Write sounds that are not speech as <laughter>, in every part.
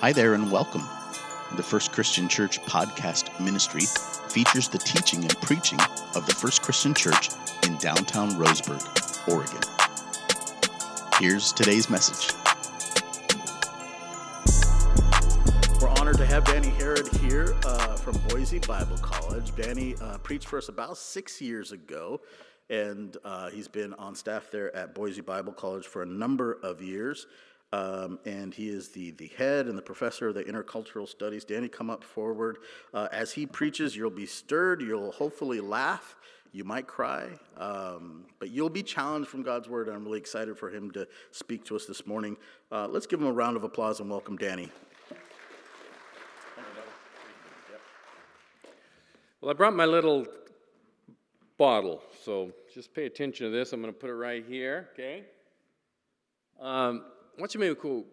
Hi there and welcome. The First Christian Church podcast ministry features the teaching and preaching of the First Christian Church in downtown Roseburg, Oregon. Here's today's message. We're honored to have Danny Herod here uh, from Boise Bible College. Danny uh, preached for us about six years ago, and uh, he's been on staff there at Boise Bible College for a number of years. Um, and he is the, the head and the professor of the intercultural studies. Danny, come up forward. Uh, as he preaches, you'll be stirred, you'll hopefully laugh, you might cry, um, but you'll be challenged from God's word. I'm really excited for him to speak to us this morning. Uh, let's give him a round of applause and welcome Danny. Well, I brought my little bottle, so just pay attention to this. I'm going to put it right here, okay? Um, wacha mimi ku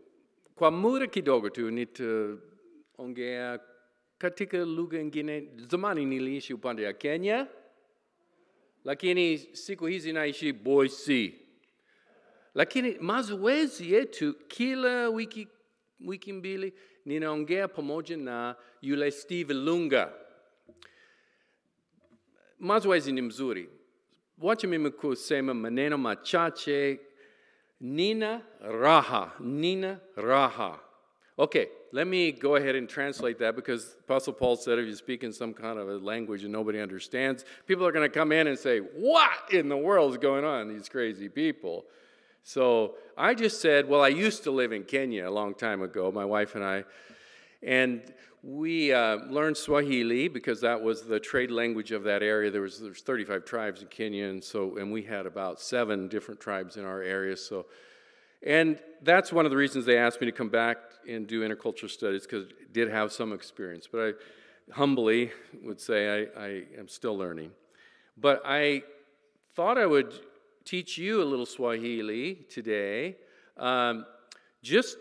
kwa muda kidogo tu nitaongea katika lugha ingine. Zamani niliishi upande ya Kenya, lakini siku hizi naishi Boise. Lakini mazoezi yetu kila wiki, wiki mbili ninaongea pamoja na yule Steve Lunga. Mazoezi ni mzuri. Wacha mimi kusema maneno machache Nina Raha. Nina Raha. Okay, let me go ahead and translate that because Apostle Paul said if you speak in some kind of a language and nobody understands, people are going to come in and say, What in the world is going on? These crazy people. So I just said, Well, I used to live in Kenya a long time ago, my wife and I. And we uh, learned Swahili because that was the trade language of that area. There was there's 35 tribes in Kenya, and so and we had about seven different tribes in our area. So, and that's one of the reasons they asked me to come back and do intercultural studies because I did have some experience. But I humbly would say I, I am still learning. But I thought I would teach you a little Swahili today, um, just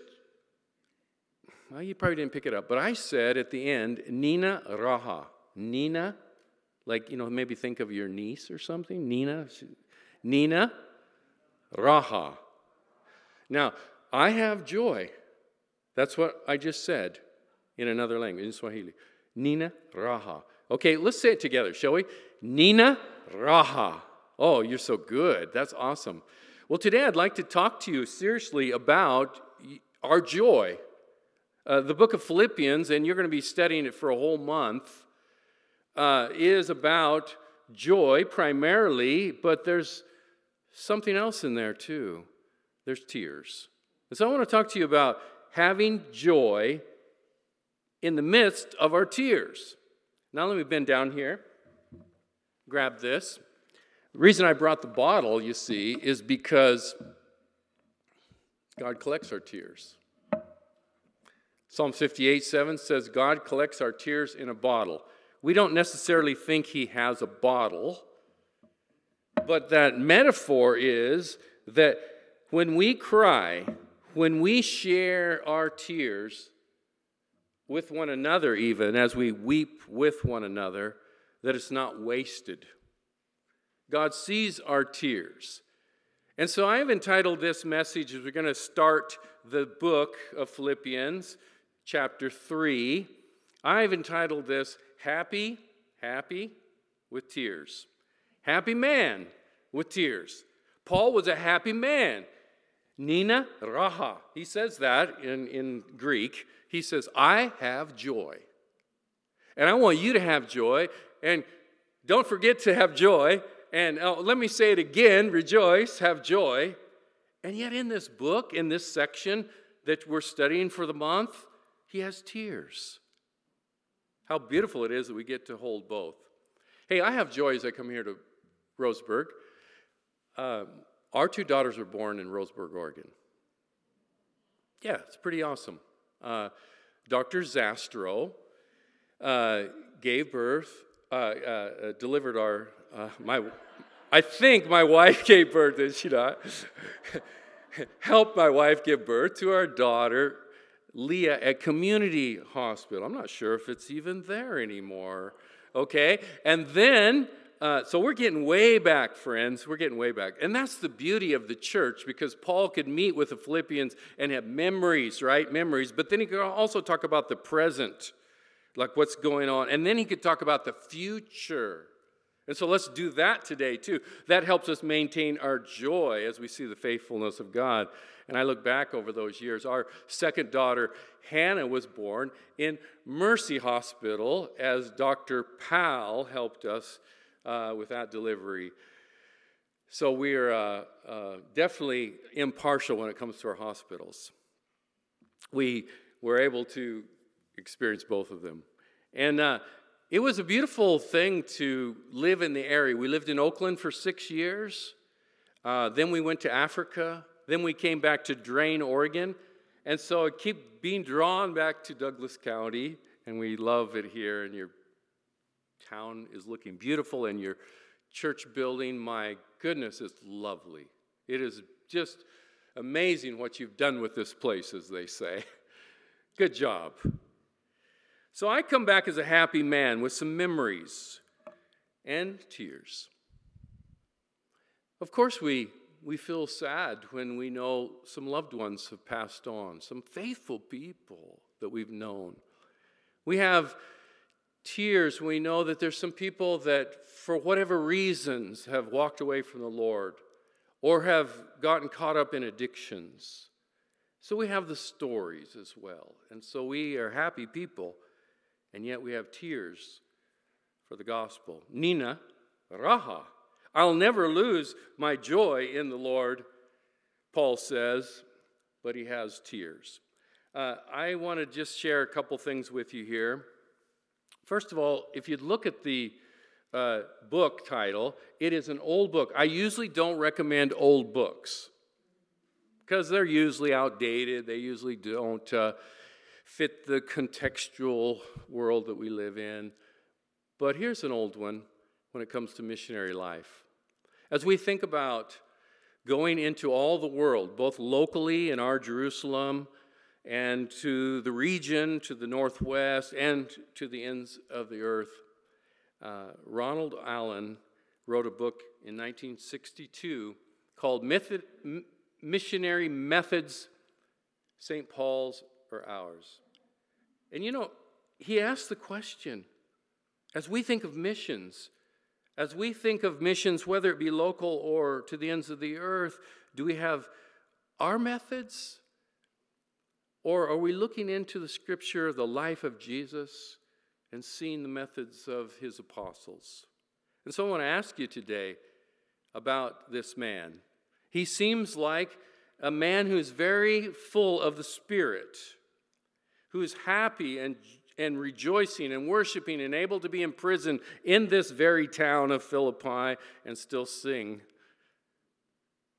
well, you probably didn't pick it up, but I said at the end, Nina Raha. Nina, like, you know, maybe think of your niece or something. Nina. Nina Raha. Now, I have joy. That's what I just said in another language, in Swahili. Nina Raha. Okay, let's say it together, shall we? Nina Raha. Oh, you're so good. That's awesome. Well, today I'd like to talk to you seriously about our joy. Uh, the book of Philippians, and you're going to be studying it for a whole month, uh, is about joy primarily, but there's something else in there too. There's tears. And so I want to talk to you about having joy in the midst of our tears. Now, let me bend down here, grab this. The reason I brought the bottle, you see, is because God collects our tears. Psalm 58 7 says, God collects our tears in a bottle. We don't necessarily think he has a bottle, but that metaphor is that when we cry, when we share our tears with one another, even as we weep with one another, that it's not wasted. God sees our tears. And so I've entitled this message as we're going to start the book of Philippians chapter 3. I've entitled this Happy, Happy with Tears. Happy man with tears. Paul was a happy man. Nina Raha. He says that in, in Greek. He says, I have joy. And I want you to have joy. And don't forget to have joy. And oh, let me say it again rejoice, have joy. And yet, in this book, in this section that we're studying for the month, he has tears. How beautiful it is that we get to hold both. Hey, I have joy as I come here to Roseburg. Uh, our two daughters were born in Roseburg, Oregon. Yeah, it's pretty awesome. Uh, Dr. Zastro uh, gave birth, uh, uh, delivered our, uh, my, I think my wife <laughs> gave birth, did she not? <laughs> Helped my wife give birth to our daughter, Leah at Community Hospital. I'm not sure if it's even there anymore. Okay? And then uh, so we're getting way back, friends. We're getting way back. And that's the beauty of the church because Paul could meet with the Philippians and have memories, right? Memories. But then he could also talk about the present, like what's going on. And then he could talk about the future. And so let's do that today too. That helps us maintain our joy as we see the faithfulness of God. And I look back over those years. Our second daughter, Hannah, was born in Mercy Hospital as Dr. Powell helped us uh, with that delivery. So we are uh, uh, definitely impartial when it comes to our hospitals. We were able to experience both of them. And uh, it was a beautiful thing to live in the area. We lived in Oakland for six years. Uh, then we went to Africa. Then we came back to Drain, Oregon. And so I keep being drawn back to Douglas County, and we love it here. And you're town is looking beautiful and your church building, my goodness, is lovely. It is just amazing what you've done with this place, as they say. <laughs> Good job. So I come back as a happy man with some memories and tears. Of course, we, we feel sad when we know some loved ones have passed on, some faithful people that we've known. We have tears we know that there's some people that, for whatever reasons, have walked away from the Lord or have gotten caught up in addictions. So we have the stories as well. And so we are happy people, and yet we have tears for the gospel. Nina, Raha. I'll never lose my joy in the Lord, Paul says, but he has tears. Uh, I want to just share a couple things with you here. First of all, if you look at the uh, book title, it is an old book. I usually don't recommend old books because they're usually outdated. They usually don't uh, fit the contextual world that we live in. But here's an old one when it comes to missionary life. As we think about going into all the world, both locally in our Jerusalem, and to the region, to the northwest, and to the ends of the earth. Uh, Ronald Allen wrote a book in 1962 called Method, M- Missionary Methods, St. Paul's or Ours. And you know, he asked the question as we think of missions, as we think of missions, whether it be local or to the ends of the earth, do we have our methods or are we looking into the scripture, the life of Jesus, and seeing the methods of his apostles? And so I want to ask you today about this man. He seems like a man who's very full of the Spirit, who's happy and, and rejoicing and worshiping and able to be imprisoned in this very town of Philippi and still sing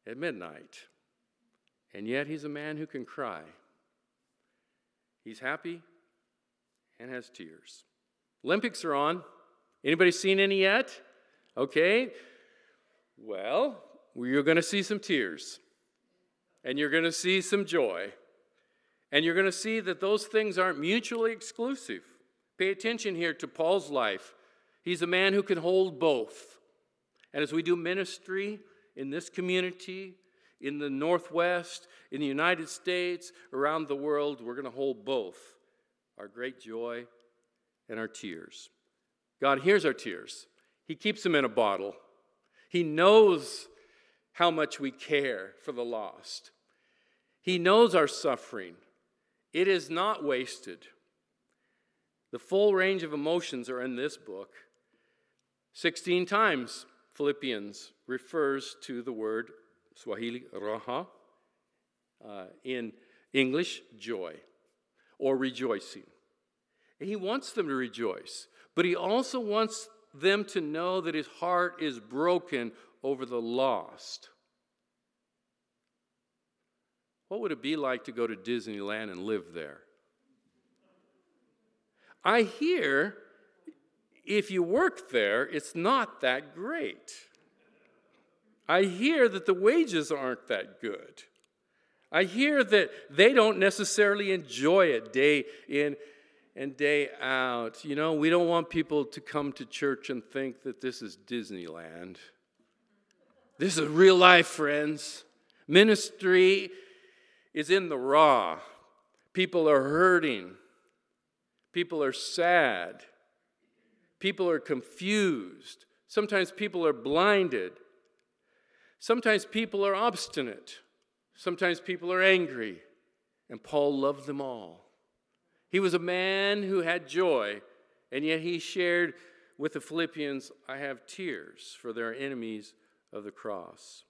at midnight. And yet he's a man who can cry. He's happy and has tears. Olympics are on. Anybody seen any yet? Okay. Well, you're going to see some tears. And you're going to see some joy. And you're going to see that those things aren't mutually exclusive. Pay attention here to Paul's life. He's a man who can hold both. And as we do ministry in this community, in the Northwest, in the United States, around the world, we're going to hold both our great joy and our tears. God hears our tears, He keeps them in a bottle. He knows how much we care for the lost, He knows our suffering. It is not wasted. The full range of emotions are in this book. 16 times Philippians refers to the word Swahili raha, uh, in English, joy or rejoicing. And he wants them to rejoice, but he also wants them to know that his heart is broken over the lost. What would it be like to go to Disneyland and live there? I hear if you work there, it's not that great. I hear that the wages aren't that good. I hear that they don't necessarily enjoy it day in and day out. You know, we don't want people to come to church and think that this is Disneyland. This is real life, friends. Ministry is in the raw. People are hurting. People are sad. People are confused. Sometimes people are blinded. Sometimes people are obstinate. Sometimes people are angry. And Paul loved them all. He was a man who had joy, and yet he shared with the Philippians, I have tears for their enemies of the cross.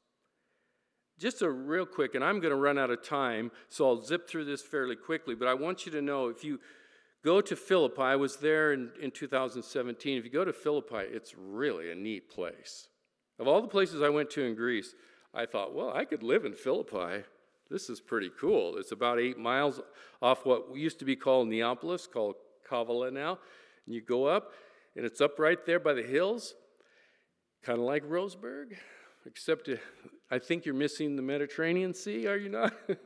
Just a real quick, and I'm going to run out of time, so I'll zip through this fairly quickly, but I want you to know if you go to Philippi, I was there in, in 2017. If you go to Philippi, it's really a neat place. Of all the places I went to in Greece, I thought, well, I could live in Philippi. This is pretty cool. It's about eight miles off what used to be called Neapolis, called Kavala now. And you go up, and it's up right there by the hills, kind of like Roseburg, except I think you're missing the Mediterranean Sea, are you not? <laughs>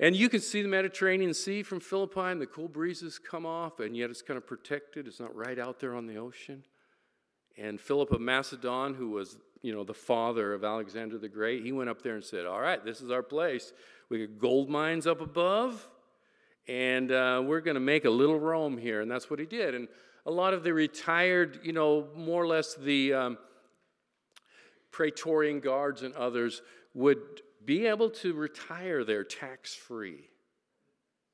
and you can see the Mediterranean Sea from Philippi, and the cool breezes come off, and yet it's kind of protected. It's not right out there on the ocean. And Philip of Macedon, who was you know the father of Alexander the Great, he went up there and said, "All right, this is our place. We got gold mines up above, and uh, we're going to make a little Rome here." And that's what he did. And a lot of the retired, you know, more or less the um, Praetorian guards and others would be able to retire there tax free.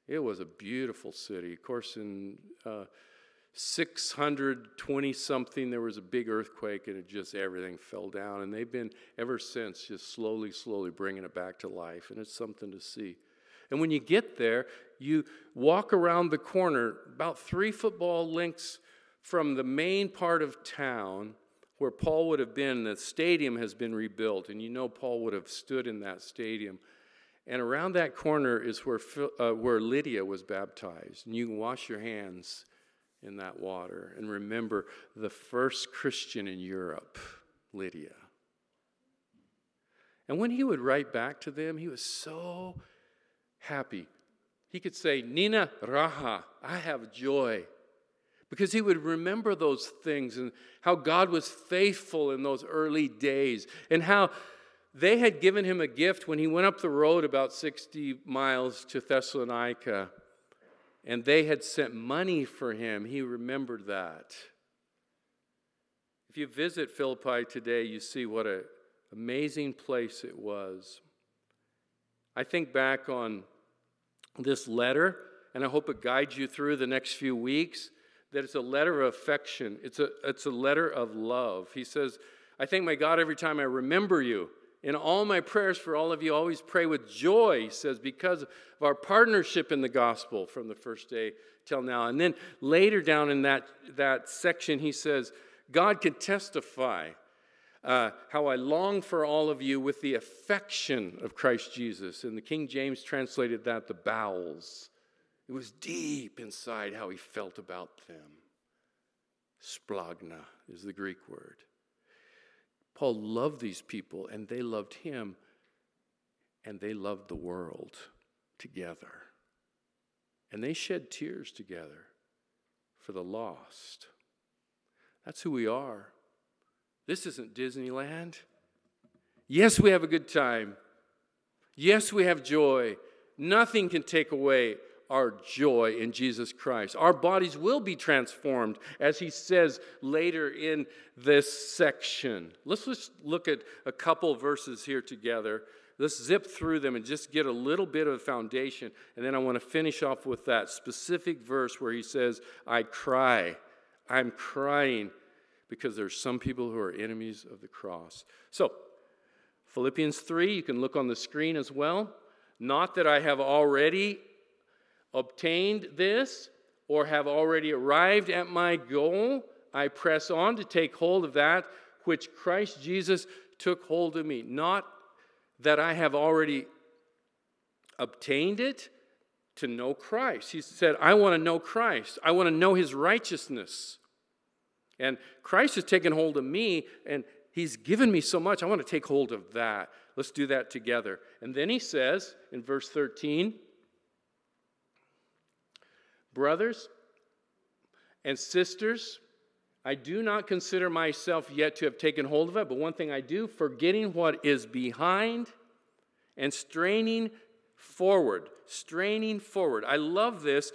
It was a beautiful city. Of course, in uh, 620 something, there was a big earthquake and it just everything fell down. And they've been ever since just slowly, slowly bringing it back to life. And it's something to see. And when you get there, you walk around the corner about three football lengths from the main part of town where Paul would have been. The stadium has been rebuilt, and you know Paul would have stood in that stadium. And around that corner is where, uh, where Lydia was baptized. And you can wash your hands in that water and remember the first Christian in Europe, Lydia. And when he would write back to them, he was so happy. He could say, Nina Raha, I have joy. Because he would remember those things and how God was faithful in those early days and how they had given him a gift when he went up the road about 60 miles to Thessalonica and they had sent money for him. He remembered that. If you visit Philippi today, you see what an amazing place it was. I think back on this letter, and I hope it guides you through the next few weeks, that it's a letter of affection, it's a, it's a letter of love. He says, I thank my God every time I remember you. In all my prayers for all of you, always pray with joy, he says, because of our partnership in the gospel from the first day till now. And then later down in that, that section, he says, God can testify uh, how I long for all of you with the affection of Christ Jesus. And the King James translated that the bowels. It was deep inside how he felt about them. Splagna is the Greek word. Paul loved these people, and they loved him, and they loved the world together. And they shed tears together for the lost. That's who we are. This isn't Disneyland. Yes, we have a good time. Yes, we have joy. Nothing can take away our joy in Jesus Christ. Our bodies will be transformed, as he says later in this section. Let's just look at a couple verses here together. Let's zip through them and just get a little bit of a foundation. And then I want to finish off with that specific verse where he says, I cry. I'm crying because there's some people who are enemies of the cross. So, Philippians 3, you can look on the screen as well. Not that I have already obtained this or have already arrived at my goal, I press on to take hold of that which Christ Jesus took hold of me. Not that I have already obtained it to know Christ. He said, I want to know Christ. I want to know his righteousness. And Christ has taken hold of me and he's given me so much. I want to take hold of that. Let's do that together. And then he says in verse 13, Brothers and sisters, I do not consider myself yet to have taken hold of it, but one thing I do, forgetting what is behind and straining forward. Straining forward. I love this.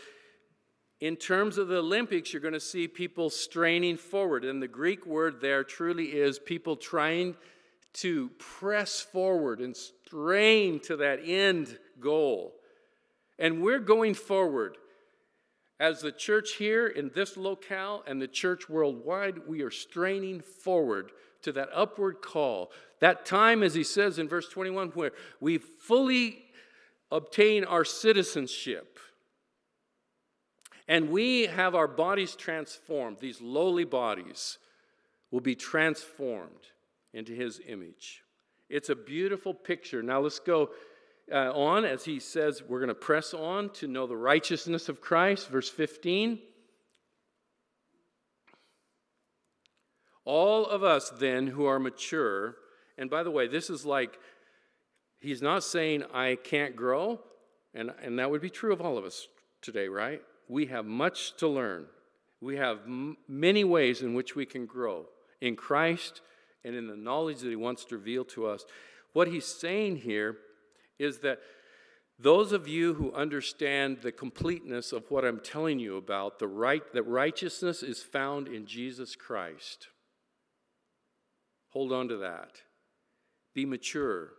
In terms of the Olympics, you're going to see people straining forward. And the Greek word there truly is people trying to press forward and strain to that end goal. And we're going forward. As the church here in this locale and the church worldwide, we are straining forward to that upward call. That time, as he says in verse 21, where we fully obtain our citizenship. And we have our bodies transformed. These lowly bodies will be transformed into his image. It's a beautiful picture. Now let's go uh, on as he says, we're going to press on to know the righteousness of Christ. Verse 15. All of us then who are mature, and by the way, this is like, he's not saying I can't grow, and, and that would be true of all of us today, right? We have much to learn. We have m- many ways in which we can grow in Christ and in the knowledge that he wants to reveal to us. What he's saying here is that those of you who understand the completeness of what I'm telling you about, the right that righteousness is found in Jesus Christ. Hold on to that. Be mature.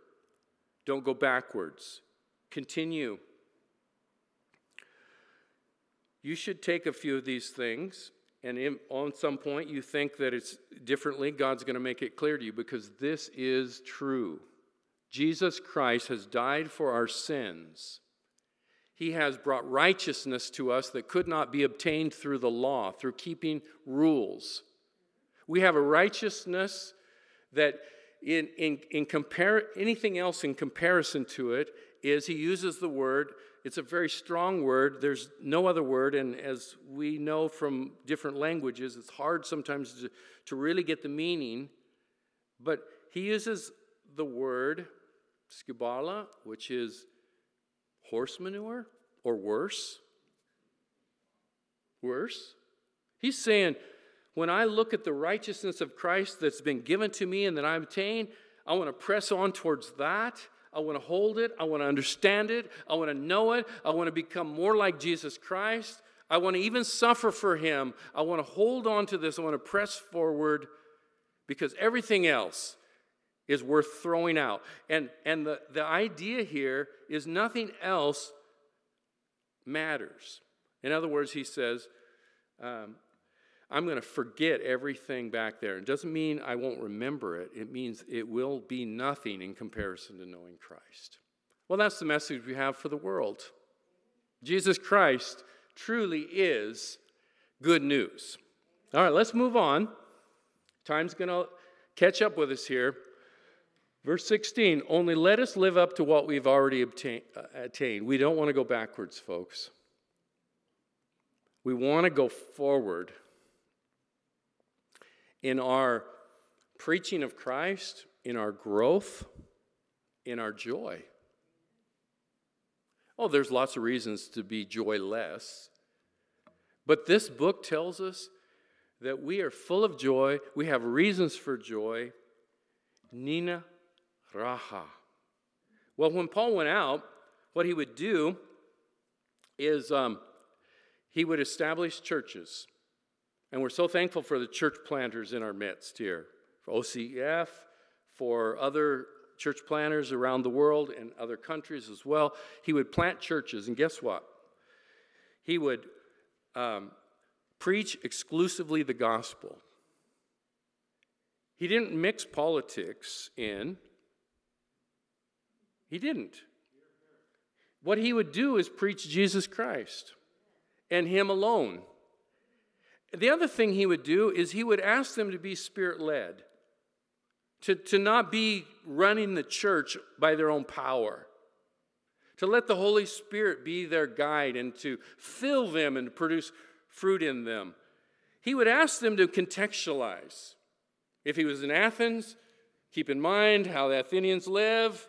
Don't go backwards. Continue. You should take a few of these things, and in, on some point you think that it's differently. God's going to make it clear to you because this is true. Jesus Christ has died for our sins. He has brought righteousness to us that could not be obtained through the law, through keeping rules. We have a righteousness that, in, in, in compare, anything else in comparison to it, is he uses the word, it's a very strong word. There's no other word, and as we know from different languages, it's hard sometimes to, to really get the meaning. But he uses the word skubala, which is horse manure or worse. Worse. He's saying, when I look at the righteousness of Christ that's been given to me and that I obtain, I want to press on towards that. I want to hold it. I want to understand it. I want to know it. I want to become more like Jesus Christ. I want to even suffer for him. I want to hold on to this. I want to press forward because everything else is worth throwing out. And, and the, the idea here is nothing else matters. In other words, he says, um, I'm going to forget everything back there. It doesn't mean I won't remember it, it means it will be nothing in comparison to knowing Christ. Well, that's the message we have for the world. Jesus Christ truly is good news. All right, let's move on. Time's going to catch up with us here. Verse 16, only let us live up to what we've already obtain, uh, attained. We don't want to go backwards, folks. We want to go forward in our preaching of Christ, in our growth, in our joy. Oh, there's lots of reasons to be joyless. But this book tells us that we are full of joy. We have reasons for joy. Nina Raha. Well, when Paul went out, what he would do is um, he would establish churches. And we're so thankful for the church planters in our midst here, for OCF, for other church planters around the world and other countries as well. He would plant churches, and guess what? He would um, preach exclusively the gospel. He didn't mix politics in, he didn't. What he would do is preach Jesus Christ and him alone. The other thing he would do is he would ask them to be spirit led, to, to not be running the church by their own power, to let the Holy Spirit be their guide and to fill them and produce fruit in them. He would ask them to contextualize. If he was in Athens, keep in mind how the Athenians live.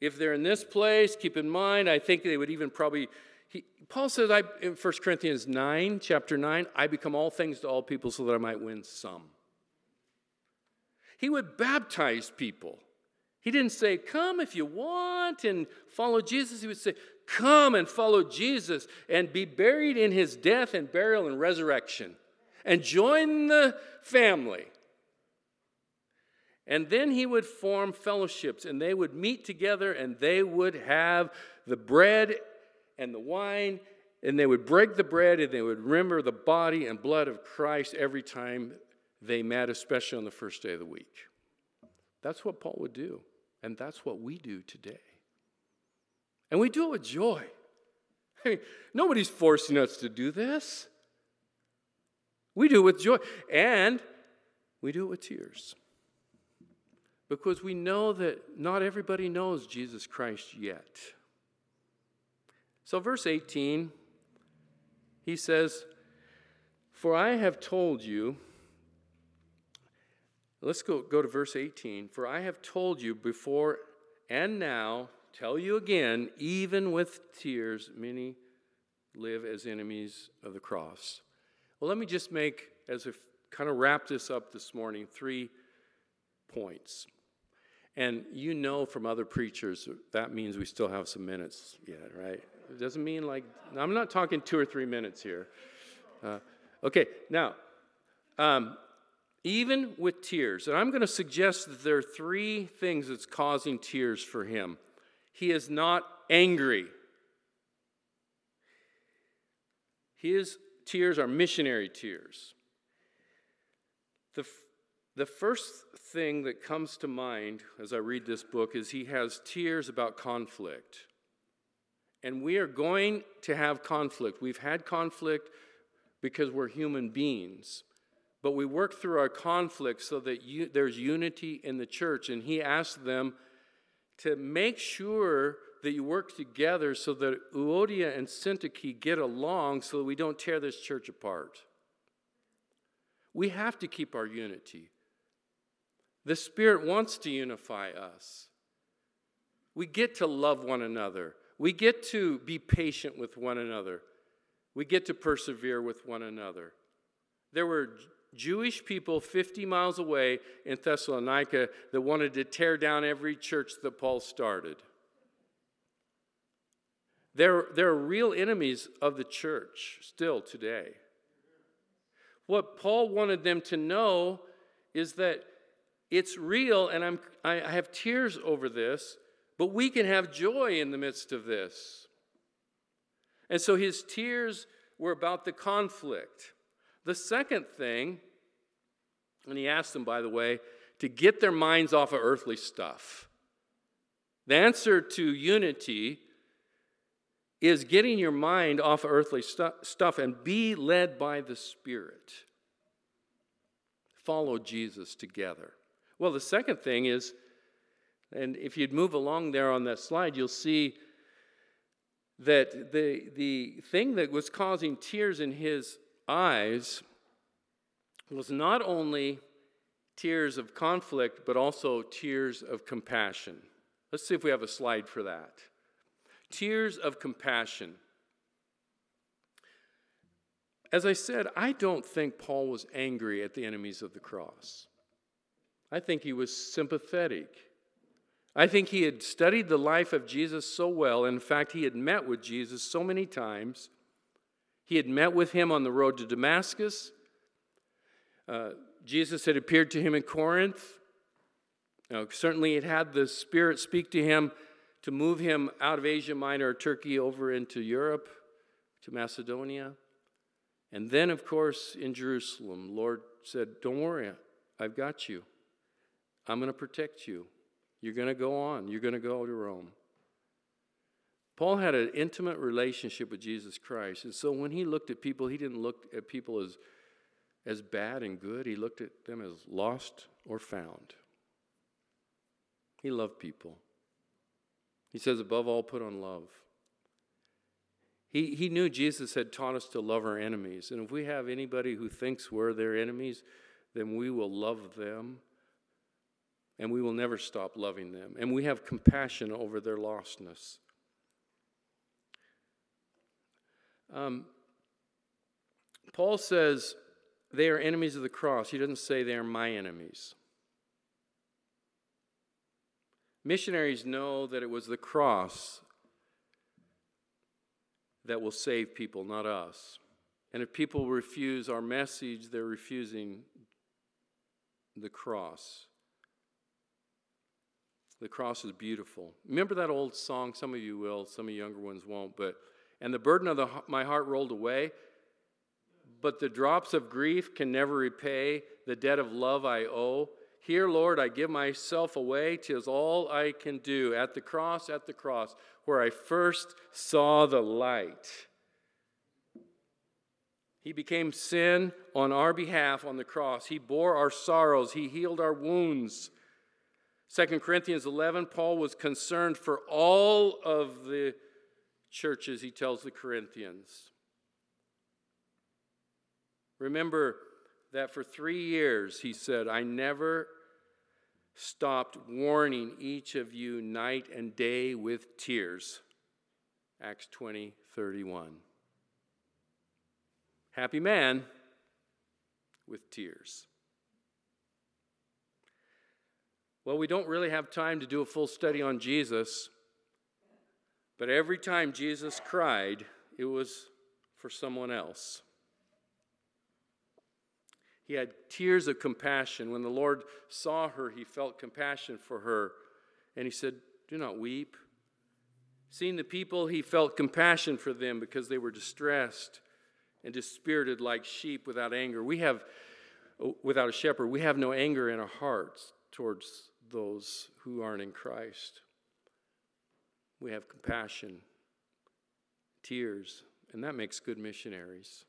If they're in this place, keep in mind, I think they would even probably he, Paul says I, in 1 Corinthians 9, chapter 9, I become all things to all people so that I might win some. He would baptize people. He didn't say, Come if you want and follow Jesus. He would say, Come and follow Jesus and be buried in his death and burial and resurrection and join the family. And then he would form fellowships and they would meet together and they would have the bread and the wine and they would break the bread and they would remember the body and blood of Christ every time they met, especially on the first day of the week. That's what Paul would do, and that's what we do today. And we do it with joy. I mean, nobody's forcing us to do this. We do it with joy, and we do it with tears. Because we know that not everybody knows Jesus Christ yet. So, verse 18, he says, For I have told you, let's go, go to verse 18. For I have told you before and now, tell you again, even with tears, many live as enemies of the cross. Well, let me just make, as if kind of wrap this up this morning, three points. And you know from other preachers, that means we still have some minutes yet, right? It doesn't mean like, I'm not talking two or three minutes here. Uh, okay, now, um, even with tears, and I'm going to suggest that there are three things that's causing tears for him. He is not angry. His tears are missionary tears. The, the first thing that comes to mind as I read this book is he has tears about conflict. And we are going to have conflict. We've had conflict because we're human beings. But we work through our conflict so that you, there's unity in the church. And he asked them to make sure that you work together so that Euodia and Syntyche get along so that we don't tear this church apart. We have to keep our unity. The Spirit wants to unify us. We get to love one another. We get to be patient with one another. We get to persevere with one another. There were Jewish people 50 miles away in Thessalonica that wanted to tear down every church that Paul started. They're, they're real enemies of the church still today. What Paul wanted them to know is that it's real, and I'm, I have tears over this, but we can have joy in the midst of this. And so his tears were about the conflict. The second thing, and he asked them, by the way, to get their minds off of earthly stuff. The answer to unity is getting your mind off of earthly stu- stuff and be led by the Spirit. Follow Jesus together. Well, the second thing is and if you'd move along there on that slide, you'll see that the, the thing that was causing tears in his eyes was not only tears of conflict, but also tears of compassion. Let's see if we have a slide for that. Tears of compassion. As I said, I don't think Paul was angry at the enemies of the cross. I think he was sympathetic. I think he had studied the life of Jesus so well. In fact, he had met with Jesus so many times. He had met with him on the road to Damascus. Uh, Jesus had appeared to him in Corinth. Now, certainly, it had the Spirit speak to him to move him out of Asia Minor, Turkey, over into Europe, to Macedonia. And then, of course, in Jerusalem, Lord said, Don't worry, I've got you. I'm going to protect you. You're going to go on, you're going to go to Rome. Paul had an intimate relationship with Jesus Christ. And so when he looked at people, he didn't look at people as, as bad and good, he looked at them as lost or found. He loved people. He says, above all, put on love. He, he knew Jesus had taught us to love our enemies. And if we have anybody who thinks we're their enemies, then we will love them and we will never stop loving them. And we have compassion over their lostness. Um, Paul says they are enemies of the cross. He doesn't say they are my enemies. Missionaries know that it was the cross that will save people, not us. And if people refuse our message, they're refusing the cross. The cross is beautiful. Remember that old song? Some of you will, some of you younger ones won't. But and the burden of the, my heart rolled away. But the drops of grief can never repay the debt of love I owe. Here, Lord, I give myself away. Tis all I can do. At the cross, at the cross, where I first saw the light. He became sin on our behalf on the cross. He bore our sorrows. He healed our wounds. 2 Corinthians 11, Paul was concerned for all of the churches, he tells the Corinthians. Remember that for three years, he said, I never stopped warning each of you night and day with tears. Acts 20, 31. Happy man with tears. Well, we don't really have time to do a full study on Jesus, but every time Jesus cried, it was for someone else. He had tears of compassion. When the Lord saw her, he felt compassion for her, and he said, Do not weep. Seeing the people, he felt compassion for them because they were distressed and dispirited like sheep without anger. We have, without a shepherd, we have no anger in our hearts towards those who aren't in Christ. We have compassion, tears, and that makes good missionaries.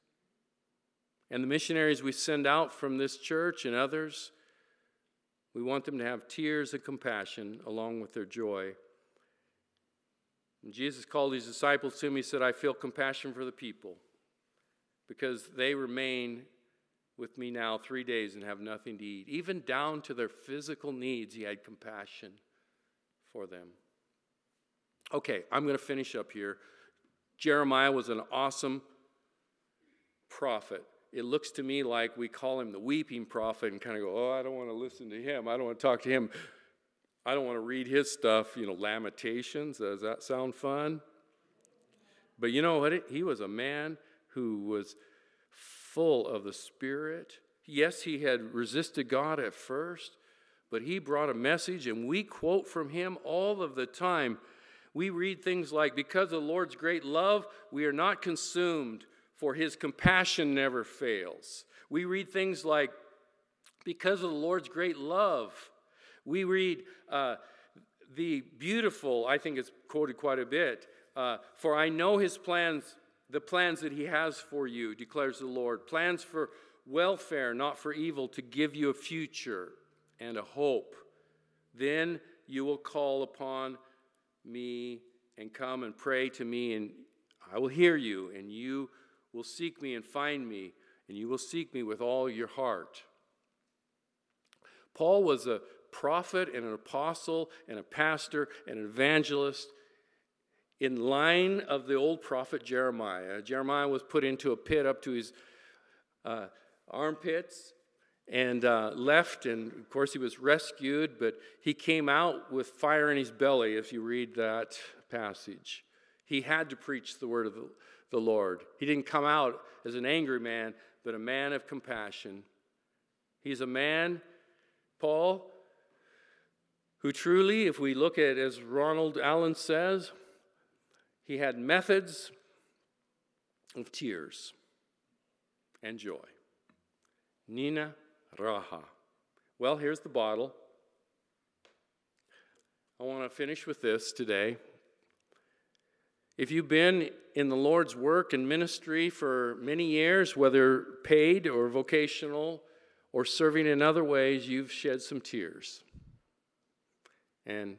And the missionaries we send out from this church and others, we want them to have tears of compassion along with their joy. And Jesus called his disciples to him. He said, I feel compassion for the people because they remain with me now three days and have nothing to eat. Even down to their physical needs, he had compassion for them. Okay, I'm going to finish up here. Jeremiah was an awesome prophet. It looks to me like we call him the weeping prophet and kind of go, oh, I don't want to listen to him. I don't want to talk to him. I don't want to read his stuff, you know, Lamentations. Does that sound fun? But you know what? He was a man who was full of the Spirit. Yes, he had resisted God at first, but he brought a message, and we quote from him all of the time. We read things like, Because of the Lord's great love, we are not consumed, for his compassion never fails. We read things like, Because of the Lord's great love. We read uh, the beautiful, I think it's quoted quite a bit, uh, For I know his plans the plans that He has for you, declares the Lord. Plans for welfare, not for evil, to give you a future and a hope. Then you will call upon me and come and pray to me, and I will hear you, and you will seek me and find me, and you will seek me with all your heart. Paul was a prophet and an apostle and a pastor and an evangelist in line of the old prophet Jeremiah. Jeremiah was put into a pit up to his uh, armpits and uh, left, and of course, he was rescued, but he came out with fire in his belly, if you read that passage. He had to preach the word of the, the Lord. He didn't come out as an angry man, but a man of compassion. He's a man, Paul, who truly, if we look at, as Ronald Allen says, he had methods of tears and joy. Nina Raha. Well, here's the bottle. I want to finish with this today. If you've been in the Lord's work and ministry for many years, whether paid or vocational or serving in other ways, you've shed some tears. And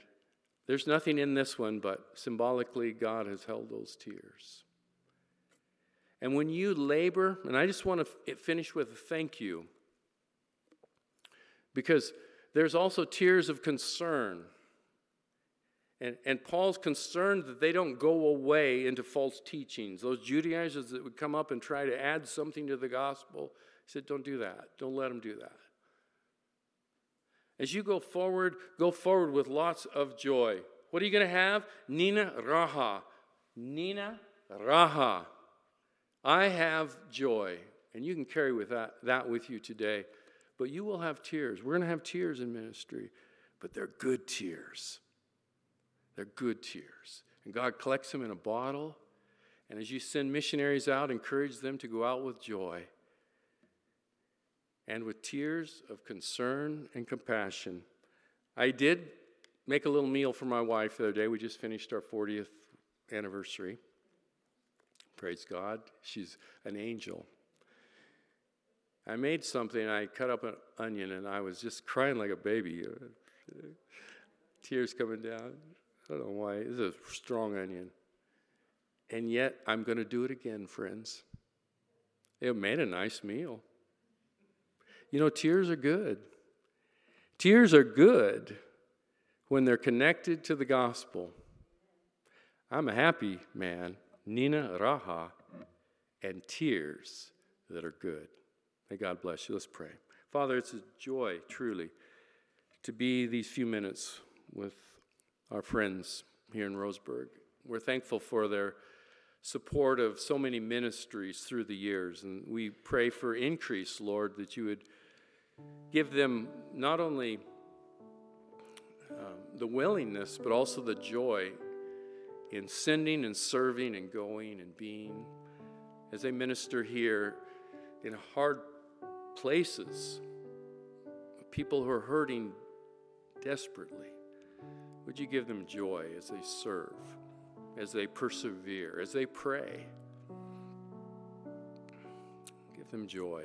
there's nothing in this one, but symbolically, God has held those tears. And when you labor, and I just want to finish with a thank you, because there's also tears of concern. And, and Paul's concerned that they don't go away into false teachings. Those Judaizers that would come up and try to add something to the gospel, he said, Don't do that. Don't let them do that. As you go forward, go forward with lots of joy. What are you going to have? Nina Raha. Nina Raha. I have joy. And you can carry with that, that with you today. But you will have tears. We're going to have tears in ministry, but they're good tears. They're good tears. And God collects them in a bottle. And as you send missionaries out, encourage them to go out with joy and with tears of concern and compassion. I did make a little meal for my wife the other day. We just finished our 40th anniversary. Praise God. She's an angel. I made something, I cut up an onion, and I was just crying like a baby. Uh, tears coming down. I don't know why. This is a strong onion. And yet, I'm going to do it again, friends. It made a nice meal. You know, tears are good. Tears are good when they're connected to the gospel. I'm a happy man, Nina Raha, and tears that are good. May God bless you. Let's pray. Father, it's a joy, truly, to be these few minutes with our friends here in Roseburg. We're thankful for their support of so many ministries through the years, and we pray for increase, Lord, that you would give them not only um, the willingness, but also the joy in sending and serving and going and being as they minister here in hard places, people who are hurting desperately. Would you give them joy as they serve, as they persevere, as they pray? Give them joy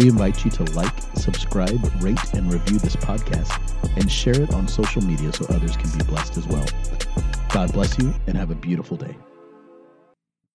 we invite you to like, subscribe, rate, and review this podcast and share it on social media so others can be blessed as well. God bless you and have a beautiful day.